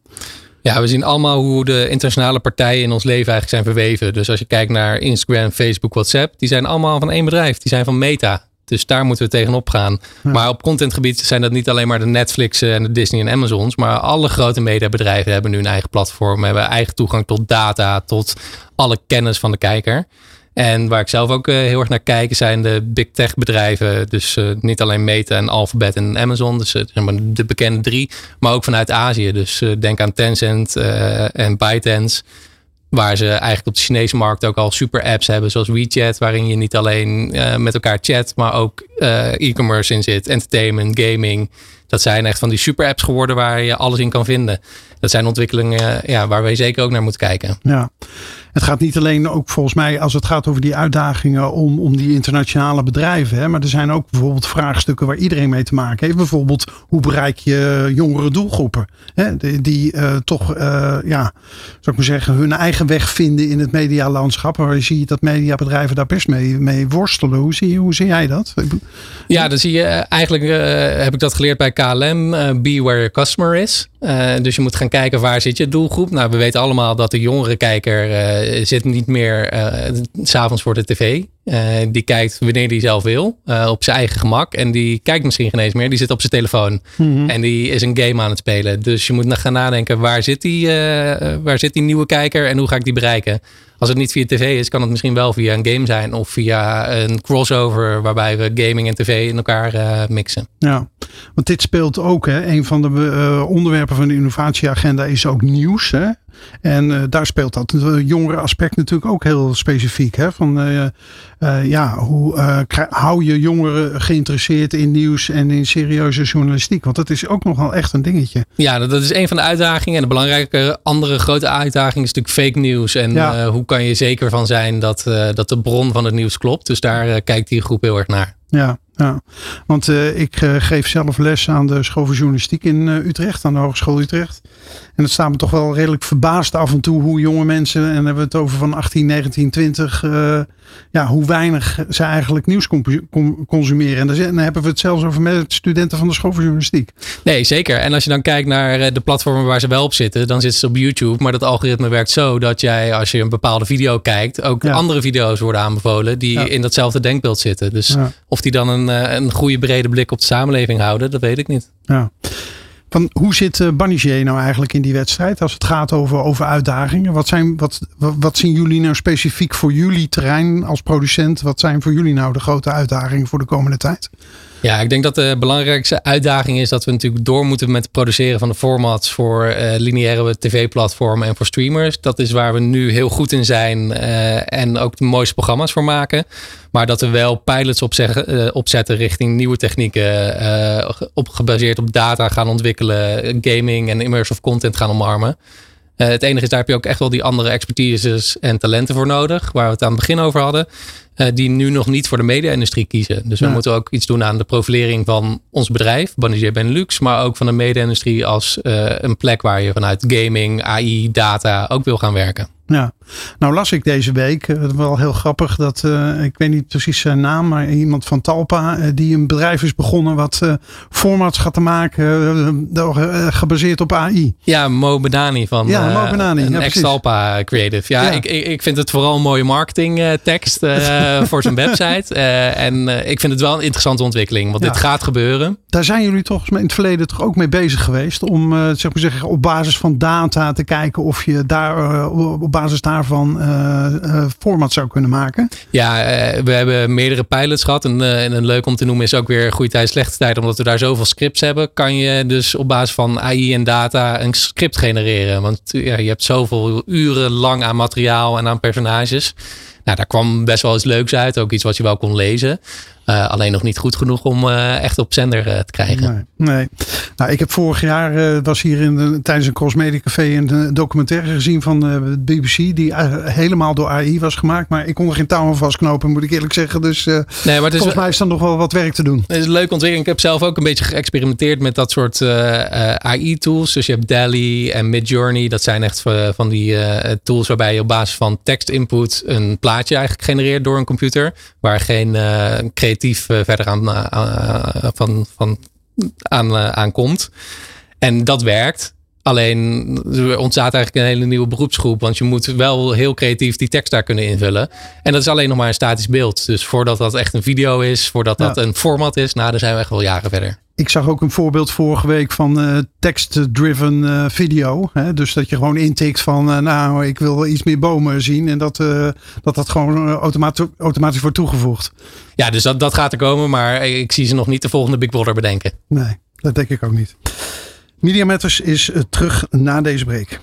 Speaker 4: Ja, we zien allemaal hoe de internationale partijen in ons leven eigenlijk zijn verweven. Dus als je kijkt naar Instagram, Facebook, WhatsApp, die zijn allemaal van één bedrijf. Die zijn van Meta. Dus daar moeten we tegenop gaan. Ja. Maar op contentgebied zijn dat niet alleen maar de Netflix en de Disney en Amazons. Maar alle grote mediabedrijven hebben nu een eigen platform. Hebben eigen toegang tot data, tot alle kennis van de kijker. En waar ik zelf ook heel erg naar kijk, zijn de big tech bedrijven. Dus niet alleen Meta en Alphabet en Amazon, dus de bekende drie, maar ook vanuit Azië. Dus denk aan Tencent en ByteDance. Waar ze eigenlijk op de Chinese markt ook al super apps hebben, zoals WeChat, waarin je niet alleen uh, met elkaar chat, maar ook uh, e-commerce in zit, entertainment, gaming. Dat zijn echt van die super apps geworden waar je alles in kan vinden. Dat zijn ontwikkelingen ja, waar wij zeker ook naar moeten kijken.
Speaker 3: Ja. Het gaat niet alleen ook volgens mij als het gaat over die uitdagingen om, om die internationale bedrijven. Hè, maar er zijn ook bijvoorbeeld vraagstukken waar iedereen mee te maken heeft. Bijvoorbeeld hoe bereik je jongere doelgroepen? Hè, die, uh, toch, uh, ja, zou ik maar zeggen, hun eigen weg vinden in het medialandschap. Waar je ziet dat mediabedrijven daar best mee, mee worstelen. Hoe zie, hoe zie jij dat?
Speaker 4: Ja, dan zie je eh, eigenlijk, heb ik dat geleerd bij KLM. be where your customer is. dus je moet gaan kijken waar zit je doelgroep. Nou, we weten allemaal dat de jongere kijker zit niet meer uh, s'avonds voor de tv. Uh, die kijkt wanneer hij zelf wil, op zijn eigen gemak. En die kijkt misschien geen eens meer. Die zit op zijn telefoon. Mm-hmm. En die is een game aan het spelen. Dus je moet gaan nadenken, waar zit die, waar zit die nieuwe kijker en hoe ga ik die bereiken? Als het niet via tv is, kan het misschien wel via een game zijn. Of via een crossover waarbij we gaming en tv in elkaar mixen.
Speaker 3: Ja, want dit speelt ook. Hè, een van de onderwerpen van de innovatieagenda is ook nieuws. Hè? En uh, daar speelt dat jongere aspect natuurlijk ook heel specifiek. Hè? Van uh, uh, ja, hoe hou je jongeren geïnteresseerd in nieuws en in serieuze journalistiek? Want dat is ook nogal echt een dingetje.
Speaker 4: Ja, dat is een van de uitdagingen. En de belangrijke andere grote uitdaging is natuurlijk fake nieuws. En ja. hoe kan je zeker van zijn dat, dat de bron van het nieuws klopt? Dus daar kijkt die groep heel erg naar.
Speaker 3: Ja, ja. want uh, ik uh, geef zelf les aan de school voor journalistiek in uh, Utrecht, aan de Hogeschool Utrecht. En het staat me toch wel redelijk verbaasd af en toe hoe jonge mensen, en dan hebben we het over van 18, 19, 20, ja, hoe weinig ze eigenlijk nieuws consumeren. En dan hebben we het zelfs over met studenten van de school voor journalistiek.
Speaker 4: Nee, zeker. En als je dan kijkt naar de platformen waar ze wel op zitten, dan zitten ze op YouTube. Maar dat algoritme werkt zo dat jij, als je een bepaalde video kijkt, ook ja. andere video's worden aanbevolen die ja. in datzelfde denkbeeld zitten. Dus ja. of die dan een, een goede brede blik op de samenleving houden, dat weet ik niet.
Speaker 3: Van, hoe zit uh, nou eigenlijk in die wedstrijd als het gaat over, over uitdagingen? Wat, zijn, wat, wat zien jullie nou specifiek voor jullie terrein als producent? Wat zijn voor jullie nou de grote uitdagingen voor de komende tijd?
Speaker 4: Ja, ik denk dat de belangrijkste uitdaging is dat we natuurlijk door moeten met het produceren van de formats voor uh, lineaire tv-platformen en voor streamers. Dat is waar we nu heel goed in zijn uh, en ook de mooiste programma's voor maken. Maar dat we wel pilots uh, opzetten richting nieuwe technieken, op, gebaseerd op data gaan ontwikkelen, gaming en immersive content gaan omarmen. Het enige is, daar heb je ook echt wel die andere expertises en talenten voor nodig. Waar we het aan het begin over hadden. Uh, die nu nog niet voor de media-industrie kiezen. Dus we moeten ook iets doen aan de profilering van ons bedrijf, Bandier Benelux. Maar ook van de media-industrie als uh, een plek waar je vanuit gaming, AI, data ook wil gaan werken.
Speaker 3: Ja, nou las ik deze week, uh, wel heel grappig, dat uh, ik weet niet precies zijn naam, maar iemand van Talpa, uh, die een bedrijf is begonnen wat formats gaat te maken, gebaseerd op AI.
Speaker 4: Ja, Mo Benani van
Speaker 3: ja, Mo Benani.
Speaker 4: Ja, ex-Talpa Creative. Ja, ja. Ik, ik vind het vooral een mooie marketingtekst voor zijn website. en ik vind het wel een interessante ontwikkeling, want ja. dit gaat gebeuren.
Speaker 3: Daar zijn jullie toch in het verleden toch ook mee bezig geweest, om zeg maar zeggen, op basis van data te kijken of je daar op basis daarvan uh, format zou kunnen maken?
Speaker 4: Ja, uh, we hebben meerdere pilots gehad. En, en, een leuk om te noemen is ook weer goede tijd, slechte tijd. Omdat we daar zoveel scripts hebben, kan je dus op basis van AI en data een script genereren. Want ja, je hebt zoveel uren lang aan materiaal en aan personages. Nou, daar kwam best wel iets leuks uit. Ook iets wat je wel kon lezen. Uh, alleen nog niet goed genoeg om uh, echt op zender uh, te krijgen.
Speaker 3: Nee, nee. Nou, ik heb vorig jaar was hier in de, tijdens een Crossmedia Café een documentaire gezien van de BBC die helemaal door AI was gemacht. Maar ik kon er geen touw aan vastknopen, moet ik eerlijk zeggen. Dus nee, maar het is, volgens mij is er nog wel wat werk te doen.
Speaker 4: Het is een leuke ontwikkeling. Ik heb zelf ook een beetje geëxperimenteerd met dat soort AI-tools. Dus je hebt DALI en Midjourney. Dat zijn echt van die tools waarbij je op basis van tekst input een plaatje eigenlijk genereert door een computer. Waar geen creatief creatief uh, verder aan, uh, van, van, aan, aan komt. En dat werkt. Alleen er ontstaat eigenlijk een hele nieuwe beroepsgroep. Want je moet wel heel creatief die tekst daar kunnen invullen. En dat is alleen nog maar een statisch beeld. Dus voordat dat echt een video is, voordat dat ja. een format is, nou, dan zijn we echt wel jaren verder.
Speaker 3: Ik zag ook een voorbeeld vorige week van uh, text-driven uh, video. Hè? Dus dat je gewoon intikt van, uh, nou, ik wil iets meer bomen zien. En dat dat, dat gewoon automatisch, automatisch wordt toegevoegd.
Speaker 4: Ja, dus dat, dat gaat er komen. Maar ik zie ze nog niet de volgende Big Brother bedenken.
Speaker 3: Nee, dat denk ik ook niet. Media Matters is terug na deze break.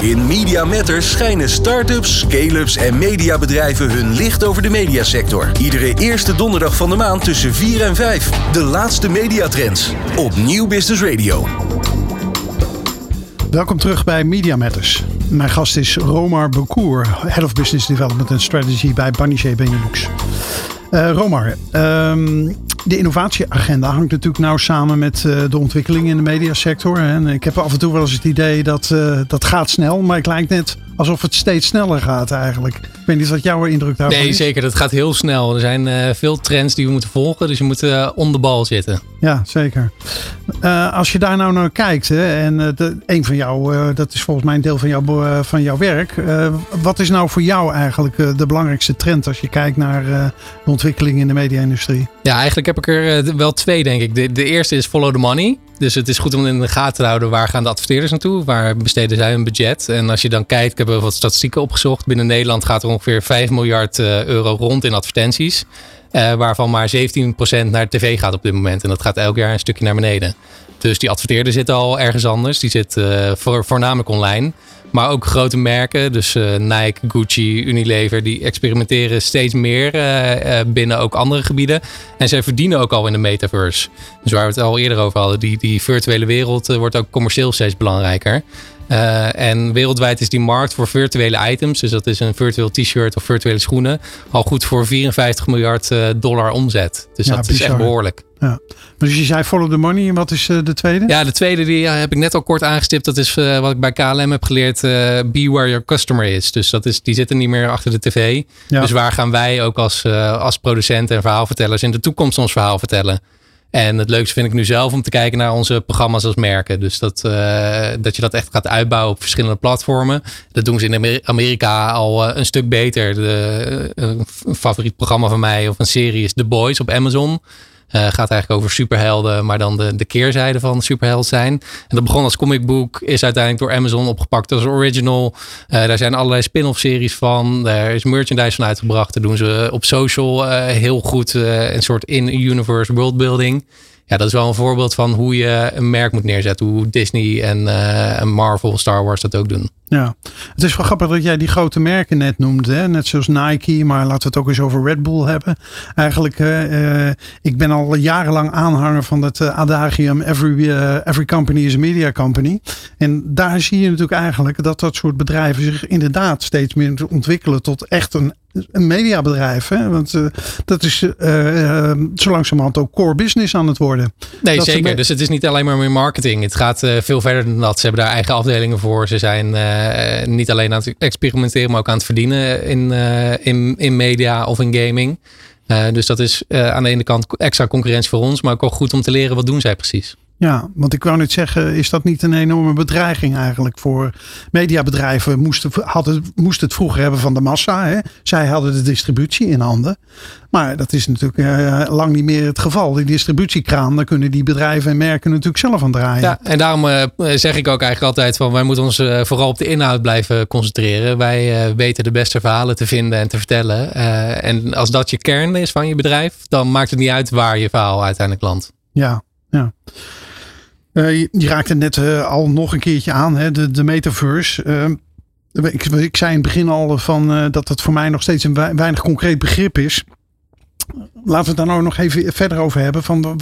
Speaker 2: In Media Matters schijnen start-ups, scale-ups en mediabedrijven hun licht over de mediasector. Iedere eerste donderdag van de maand tussen 4 en 5. De laatste mediatrends op Nieuw Business Radio.
Speaker 3: Welkom terug bij Media Matters. Mijn gast is Romar Bekoer, Head of Business Development and Strategy bij Banijay Benelux. Uh, Romar, um, de innovatieagenda hangt natuurlijk nauw samen met uh, de ontwikkeling in de mediasector. En ik heb af en toe wel eens het idee dat uh, dat gaat snel, maar het lijkt net alsof het steeds sneller gaat eigenlijk. Ik weet niet wat jouw indruk daarvan
Speaker 4: nee, is. Nee, zeker. Dat gaat heel snel. Er zijn uh, veel trends die we moeten volgen, dus je moet uh, on de bal zitten.
Speaker 3: Ja, zeker. Uh, als je daar nou naar kijkt, hè, en de, een van jou, dat is volgens mij een deel van, jou, van jouw werk. wat is nou voor jou eigenlijk de belangrijkste trend als je kijkt naar de ontwikkeling in de media-industrie?
Speaker 4: Ja, eigenlijk heb ik er wel twee, denk ik. De, de eerste is follow the money. Dus het is goed om in de gaten te houden waar gaan de adverteerders naartoe? Waar besteden zij hun budget? En als je dan kijkt, ik heb wat statistieken opgezocht. Binnen Nederland gaat er ongeveer 5 miljard eh, euro rond in advertenties. Uh, waarvan maar 17% naar tv gaat op dit moment. En dat gaat elk jaar een stukje naar beneden. Dus die adverteerder zit al ergens anders. Die zit voor, voornamelijk online. Maar ook grote merken, dus uh, Nike, Gucci, Unilever, die experimenteren steeds meer uh, binnen ook andere gebieden. En zij verdienen ook al in de metaverse. Dus waar we het al eerder over hadden, die, die virtuele wereld wordt ook commercieel steeds belangrijker. En wereldwijd is die markt voor virtuele items, dus dat is een virtueel t-shirt of virtuele schoenen, al goed voor 54 miljard dollar omzet. Dus ja, dat bizar. is echt behoorlijk.
Speaker 3: Ja. Dus je zei follow the money. En wat is uh, de tweede?
Speaker 4: Ja, de tweede die heb ik net al kort aangestipt. Dat is wat ik bij KLM heb geleerd. be where your customer is. Dus dat is, die zitten niet meer achter de tv. Ja. Dus waar gaan wij ook als, als producenten en verhaalvertellers in de toekomst ons verhaal vertellen? En het leukste vind ik nu zelf om te kijken naar onze programma's als merken. Dus dat, uh, dat je dat echt gaat uitbouwen op verschillende platformen. Dat doen ze in Amerika al uh, een stuk beter. De, uh, een favoriet programma van mij of een serie is The Boys op Amazon. Uh, gaat eigenlijk over superhelden, maar dan de, de keerzijde van superheld zijn. En dat begon als comicboek, is uiteindelijk door Amazon opgepakt als original. Uh, daar zijn allerlei spin-off series van. Daar is merchandise van uitgebracht. Daar doen ze op social uh, heel goed een soort in-universe worldbuilding ja, dat is wel een voorbeeld van hoe je een merk moet neerzetten. Hoe Disney en, uh, Marvel, Star Wars dat ook doen.
Speaker 3: Ja, het is wel grappig dat jij die grote merken net noemde. Hè? Net zoals Nike, maar laten we het ook eens over Red Bull hebben. Eigenlijk, uh, ik ben al jarenlang aanhanger van het adagium every, every company is a media company. En daar zie je natuurlijk eigenlijk dat dat soort bedrijven zich inderdaad steeds meer ontwikkelen tot echt een een mediabedrijf. Hè? Want uh, dat is uh, uh, zo langzamerhand ook core business aan het worden.
Speaker 4: Nee, zeker. Dus het is niet alleen maar meer marketing. Het gaat veel verder dan dat. Ze hebben daar eigen afdelingen voor. Ze zijn niet alleen aan het experimenteren, maar ook aan het verdienen in, in, in media of in gaming. dus dat is aan de ene kant extra concurrentie voor ons, maar ook wel goed om te leren wat doen zij precies.
Speaker 3: Ja, want ik wou net zeggen, is dat niet een enorme bedreiging eigenlijk voor mediabedrijven? Moesten, hadden, moesten het vroeger hebben van de massa. Hè? Zij hadden de distributie in handen. Maar dat is natuurlijk uh, lang niet meer het geval. Die distributiekraan, daar kunnen die bedrijven en merken natuurlijk zelf aan draaien.
Speaker 4: Ja, en daarom uh, zeg ik ook eigenlijk altijd van wij moeten ons uh, vooral op de inhoud blijven concentreren. Wij weten de beste verhalen te vinden en te vertellen. en als dat je kern is van je bedrijf, dan maakt het niet uit waar je verhaal uiteindelijk landt.
Speaker 3: Ja, ja. Uh, je, raakte net uh, al nog een keertje aan, hè, de, de metaverse. Uh, ik, ik, zei in het begin al van, dat het voor mij nog steeds een weinig concreet begrip is. Laten we het daar nou nog even verder over hebben. Van,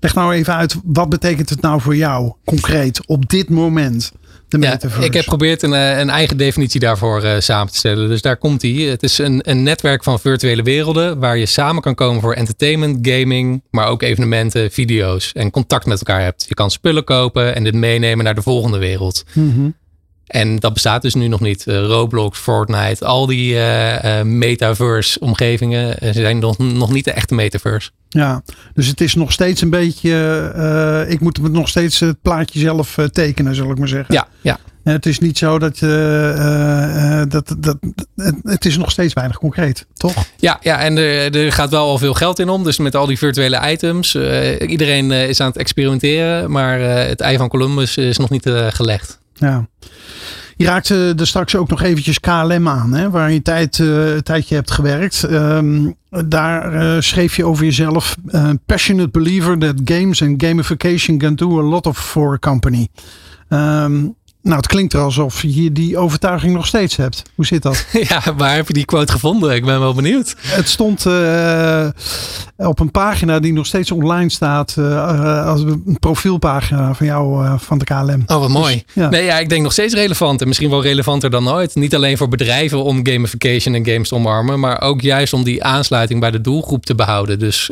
Speaker 3: leg nou even uit, wat betekent het nou voor jou concreet op dit moment?
Speaker 4: Ja, ik heb geprobeerd een, een eigen definitie daarvoor uh, samen te stellen. Dus daar komt hij. Het is een, een netwerk van virtuele werelden waar je samen kan komen voor entertainment, gaming, maar ook evenementen, video's en contact met elkaar hebt. Je kan spullen kopen en dit meenemen naar de volgende wereld. Mm en dat bestaat dus nu nog niet. Uh, Roblox, Fortnite, al die uh, uh, metaverse omgevingen zijn nog, nog niet de echte metaverse.
Speaker 3: Ja, dus het is nog steeds een beetje. ik moet nog steeds het plaatje zelf tekenen, zal ik maar zeggen.
Speaker 4: Ja, ja.
Speaker 3: Het is niet zo dat, uh, dat, dat het is nog steeds weinig concreet, toch?
Speaker 4: Ja, ja en er, er gaat wel al veel geld in om. Dus met al die virtuele items. iedereen is aan het experimenteren. Maar het ei van Columbus is nog niet gelegd.
Speaker 3: Ja. Je raakte er straks ook nog eventjes KLM aan, hè, waar je tijd, een tijdje hebt gewerkt. Um, daar uh, schreef je over jezelf: uh, passionate believer that games and gamification can do a lot of for a company. Um, nou, het klinkt er alsof je die overtuiging nog steeds hebt. Hoe zit dat?
Speaker 4: Ja, waar heb je die quote gevonden? Ik ben wel benieuwd.
Speaker 3: Het stond uh, op een pagina die nog steeds online staat. Uh, als een profielpagina van jou uh, van de KLM.
Speaker 4: Oh, wat mooi. Dus, ja. Nee, ja, ik denk nog steeds relevant. En misschien wel relevanter dan ooit. Niet alleen voor bedrijven om gamification en games te omarmen. Maar ook juist om die aansluiting bij de doelgroep te behouden. Dus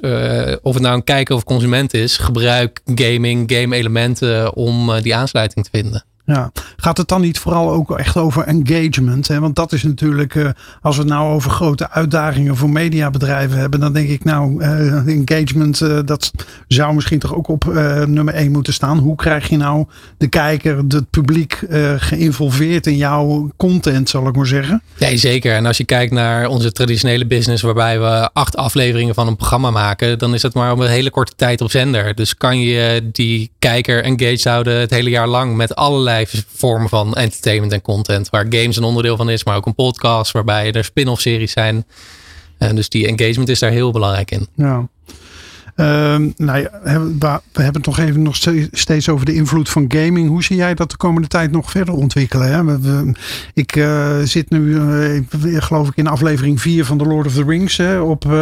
Speaker 4: of het nou een kijker of consument is. Gebruik gaming, game elementen om die aansluiting te vinden.
Speaker 3: Ja. Gaat het dan niet vooral ook echt over engagement? Hè? Want dat is natuurlijk, uh, als we het nou over grote uitdagingen voor mediabedrijven hebben, dan denk ik nou, uh, engagement, uh, dat zou misschien toch ook op nummer 1 moeten staan. Hoe krijg je nou de kijker, het publiek geïnvolveerd in jouw content, zal ik maar zeggen?
Speaker 4: Nee, zeker. En als je kijkt naar onze traditionele business, waarbij we acht afleveringen van een programma maken, dan is dat maar op een hele korte tijd op zender. Dus kan je die kijker engaged houden het hele jaar lang met allerlei vormen van entertainment en content. Waar games een onderdeel van is, maar ook een podcast waarbij er spin-off series zijn. En dus die engagement is daar heel belangrijk in.
Speaker 3: Ja. Ehm, nou we hebben het nog even nog steeds over de invloed van gaming. Hoe zie jij dat de komende tijd nog verder ontwikkelen? Hè? Ik uh, zit nu, uh, geloof ik, in aflevering 4 van The Lord of the Rings hè, op uh,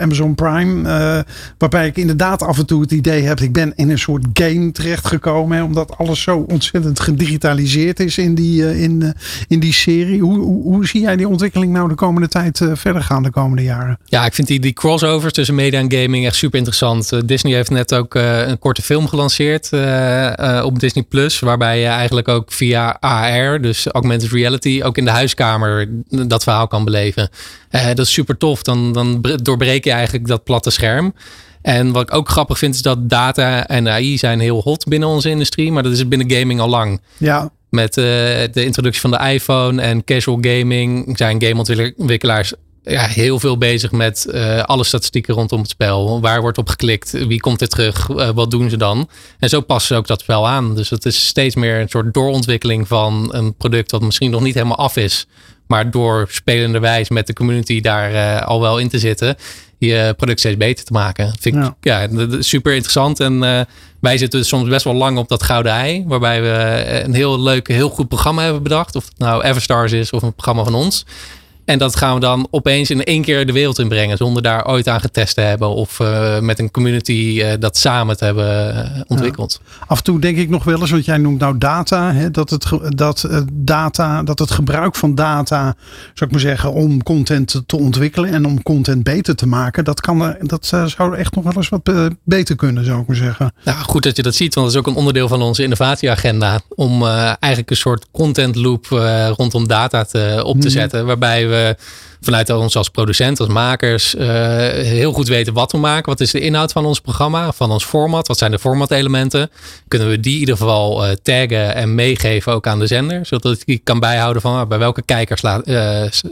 Speaker 3: Amazon Prime. waarbij ik inderdaad af en toe het idee heb, ik ben in een soort game terechtgekomen. Hè, omdat alles zo ontzettend gedigitaliseerd is in die, in, in die serie. Hoe, hoe, hoe, zie jij die ontwikkeling nou de komende tijd verder gaan de komende jaren?
Speaker 4: Ja, ik vind die, die crossovers tussen media en gaming echt super interessant. Eh, Disney heeft net ook eh, een korte film gelanceerd eh, op Disney Plus. Waarbij je eigenlijk ook via AR, dus augmented reality, ook in de huiskamer dat verhaal kan beleven. dat is super tof. Dan, dan doorbreek je eigenlijk dat platte scherm. En wat ik ook grappig vind is dat data en AI zijn heel hot binnen onze industrie. Maar dat is het binnen gaming al lang.
Speaker 3: Ja.
Speaker 4: Met de introductie van de iPhone en casual gaming zijn gameontwikkelaars ja, heel veel bezig met uh, alle statistieken rondom het spel. Waar wordt op geklikt? Wie komt er terug? Uh, wat doen ze dan? En zo passen ze ook dat spel aan. Dus het is steeds meer een soort doorontwikkeling van een product dat misschien nog niet helemaal af is. Maar door spelende wijs met de community daar uh, al wel in te zitten, je product steeds beter te maken. Vind ik ja. ja super interessant. En wij zitten soms best wel lang op dat gouden ei. Waarbij we een heel leuk, heel goed programma hebben bedacht. Of het nou Everstars is of een programma van ons. En dat gaan we dan opeens in één keer de wereld inbrengen. Zonder daar ooit aan getest te hebben. Of uh, met een community uh, dat samen te hebben uh, ontwikkeld.
Speaker 3: Ja. Af en toe denk ik nog wel eens. Want jij noemt nou data. Hè, dat, het, dat, data. dat het gebruik van data. Zou ik maar zeggen. Om content te ontwikkelen. En om content beter te maken. Dat, kan, dat zou echt nog wel eens wat beter kunnen. Zou ik maar zeggen.
Speaker 4: Nou goed dat je dat ziet. Want dat is ook een onderdeel van onze innovatieagenda. Om eigenlijk een soort content loop rondom data te, op te mhm. zetten. Waarbij we vanuit ons als producent, als makers, uh, heel goed weten wat we maken. Wat is de inhoud van ons programma, van ons format? Wat zijn de formatelementen? Kunnen we die in ieder geval uh, taggen en meegeven ook aan de zender? Zodat ik kan bijhouden van uh, bij welke kijker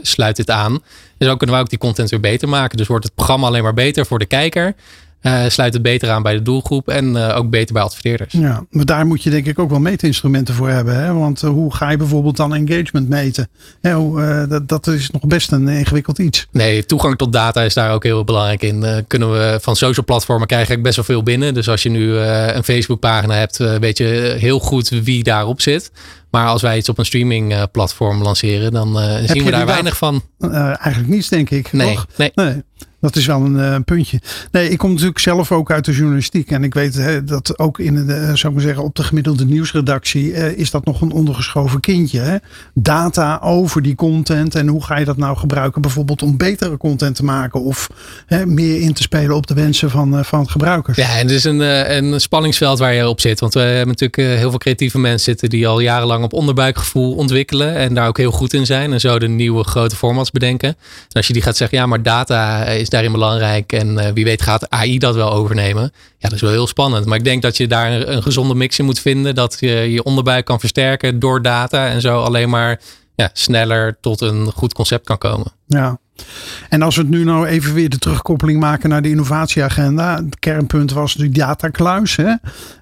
Speaker 4: sluit dit aan. En zo kunnen we ook die content weer beter maken. Dus wordt het programma alleen maar beter voor de kijker. Uh, sluit het beter aan bij de doelgroep en uh, ook beter bij adverteerders.
Speaker 3: Ja, maar daar moet je denk ik ook wel meetinstrumenten voor hebben. Hè? Want uh, hoe ga je bijvoorbeeld dan engagement meten? Hoe, dat, dat is nog best een ingewikkeld iets.
Speaker 4: Nee, toegang tot data is daar ook heel belangrijk in. kunnen we van social platformen krijgen ik best wel veel binnen. Dus als je nu een Facebook pagina hebt, weet je heel goed wie daarop zit. Maar als wij iets op een streaming platform lanceren, dan zien we daar weinig van.
Speaker 3: eigenlijk niets, denk ik.
Speaker 4: Nee, nee.
Speaker 3: nee. Dat is wel een uh, puntje. Nee, ik kom natuurlijk zelf ook uit de journalistiek. En ik weet hè, dat ook in de, uh, zou ik zeggen, op de gemiddelde nieuwsredactie uh, is dat nog een ondergeschoven kindje. Hè? Data over die content. En hoe ga je dat nou gebruiken? Bijvoorbeeld om betere content te maken. Of hè, meer in te spelen op de wensen van, van gebruikers.
Speaker 4: Ja, en het is een, een spanningsveld waar je op zit. Want we hebben natuurlijk heel veel creatieve mensen zitten die al jarenlang op onderbuikgevoel ontwikkelen. En daar ook heel goed in zijn. En zo de nieuwe grote formats bedenken. En als je die gaat zeggen, ja, maar data is daarin belangrijk? En wie weet gaat AI dat wel overnemen? Ja, dat is wel heel spannend. Maar ik denk dat je daar een, gezonde mix in moet vinden. Dat je je onderbuik kan versterken door data en zo alleen maar ja, sneller tot een goed concept kan komen.
Speaker 3: Ja, en als we het nu nou even weer de terugkoppeling maken naar de innovatieagenda. Het kernpunt was die datakluis. Hè?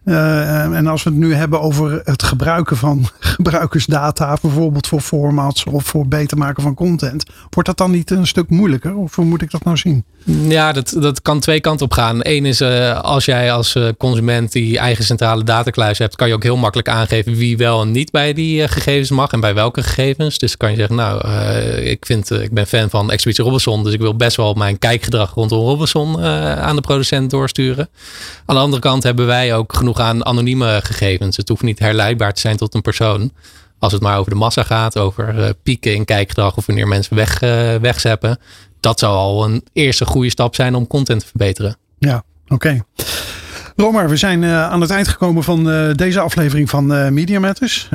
Speaker 3: Uh, en als we het nu hebben over het gebruiken van gebruikersdata. Bijvoorbeeld voor formats of voor beter maken van content. Wordt dat dan niet een stuk moeilijker? Of hoe moet ik dat nou zien?
Speaker 4: Ja, dat, dat kan twee kanten op gaan. Eén is uh, als jij als uh, consument die eigen centrale datakluis hebt. Kan je ook heel makkelijk aangeven wie wel en niet bij die gegevens mag. En bij welke gegevens. Dus kan je zeggen nou ik, vind, ik ben fan van Expeditie Robinson. Dus ik wil best wel mijn kijkgedrag rondom Robinson aan de producent doorsturen. Aan de andere kant hebben wij ook genoeg aan anonieme gegevens. Het hoeft niet herleidbaar te zijn tot een persoon. Als het maar over de massa gaat, over uh, pieken in kijkgedrag of wanneer mensen weg, uh, wegzeppen. Dat zou al een eerste goede stap zijn om content te verbeteren.
Speaker 3: Ja, oké. Romar, we zijn uh, aan het eind gekomen van uh, deze aflevering van uh, Media Matters.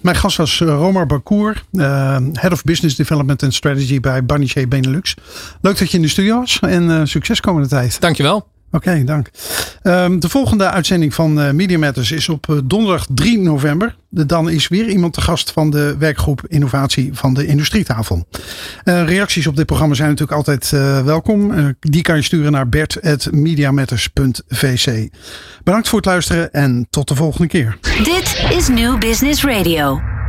Speaker 3: mijn gast was Romar Bakour, Head of Business Development and Strategy bij Barnier Benelux. Leuk dat je in de studio was en succes komende tijd.
Speaker 4: Dankjewel.
Speaker 3: Oké, dank. Um, de volgende uitzending van uh, Media Matters is op uh, donderdag 3 november. Dan is weer iemand te gast van de werkgroep Innovatie van de Industrietafel. Uh, reacties op dit programma zijn natuurlijk altijd welkom. die kan je sturen naar bert.mediamatters.vc. Bedankt voor het luisteren en tot de volgende keer.
Speaker 5: Dit is New Business Radio.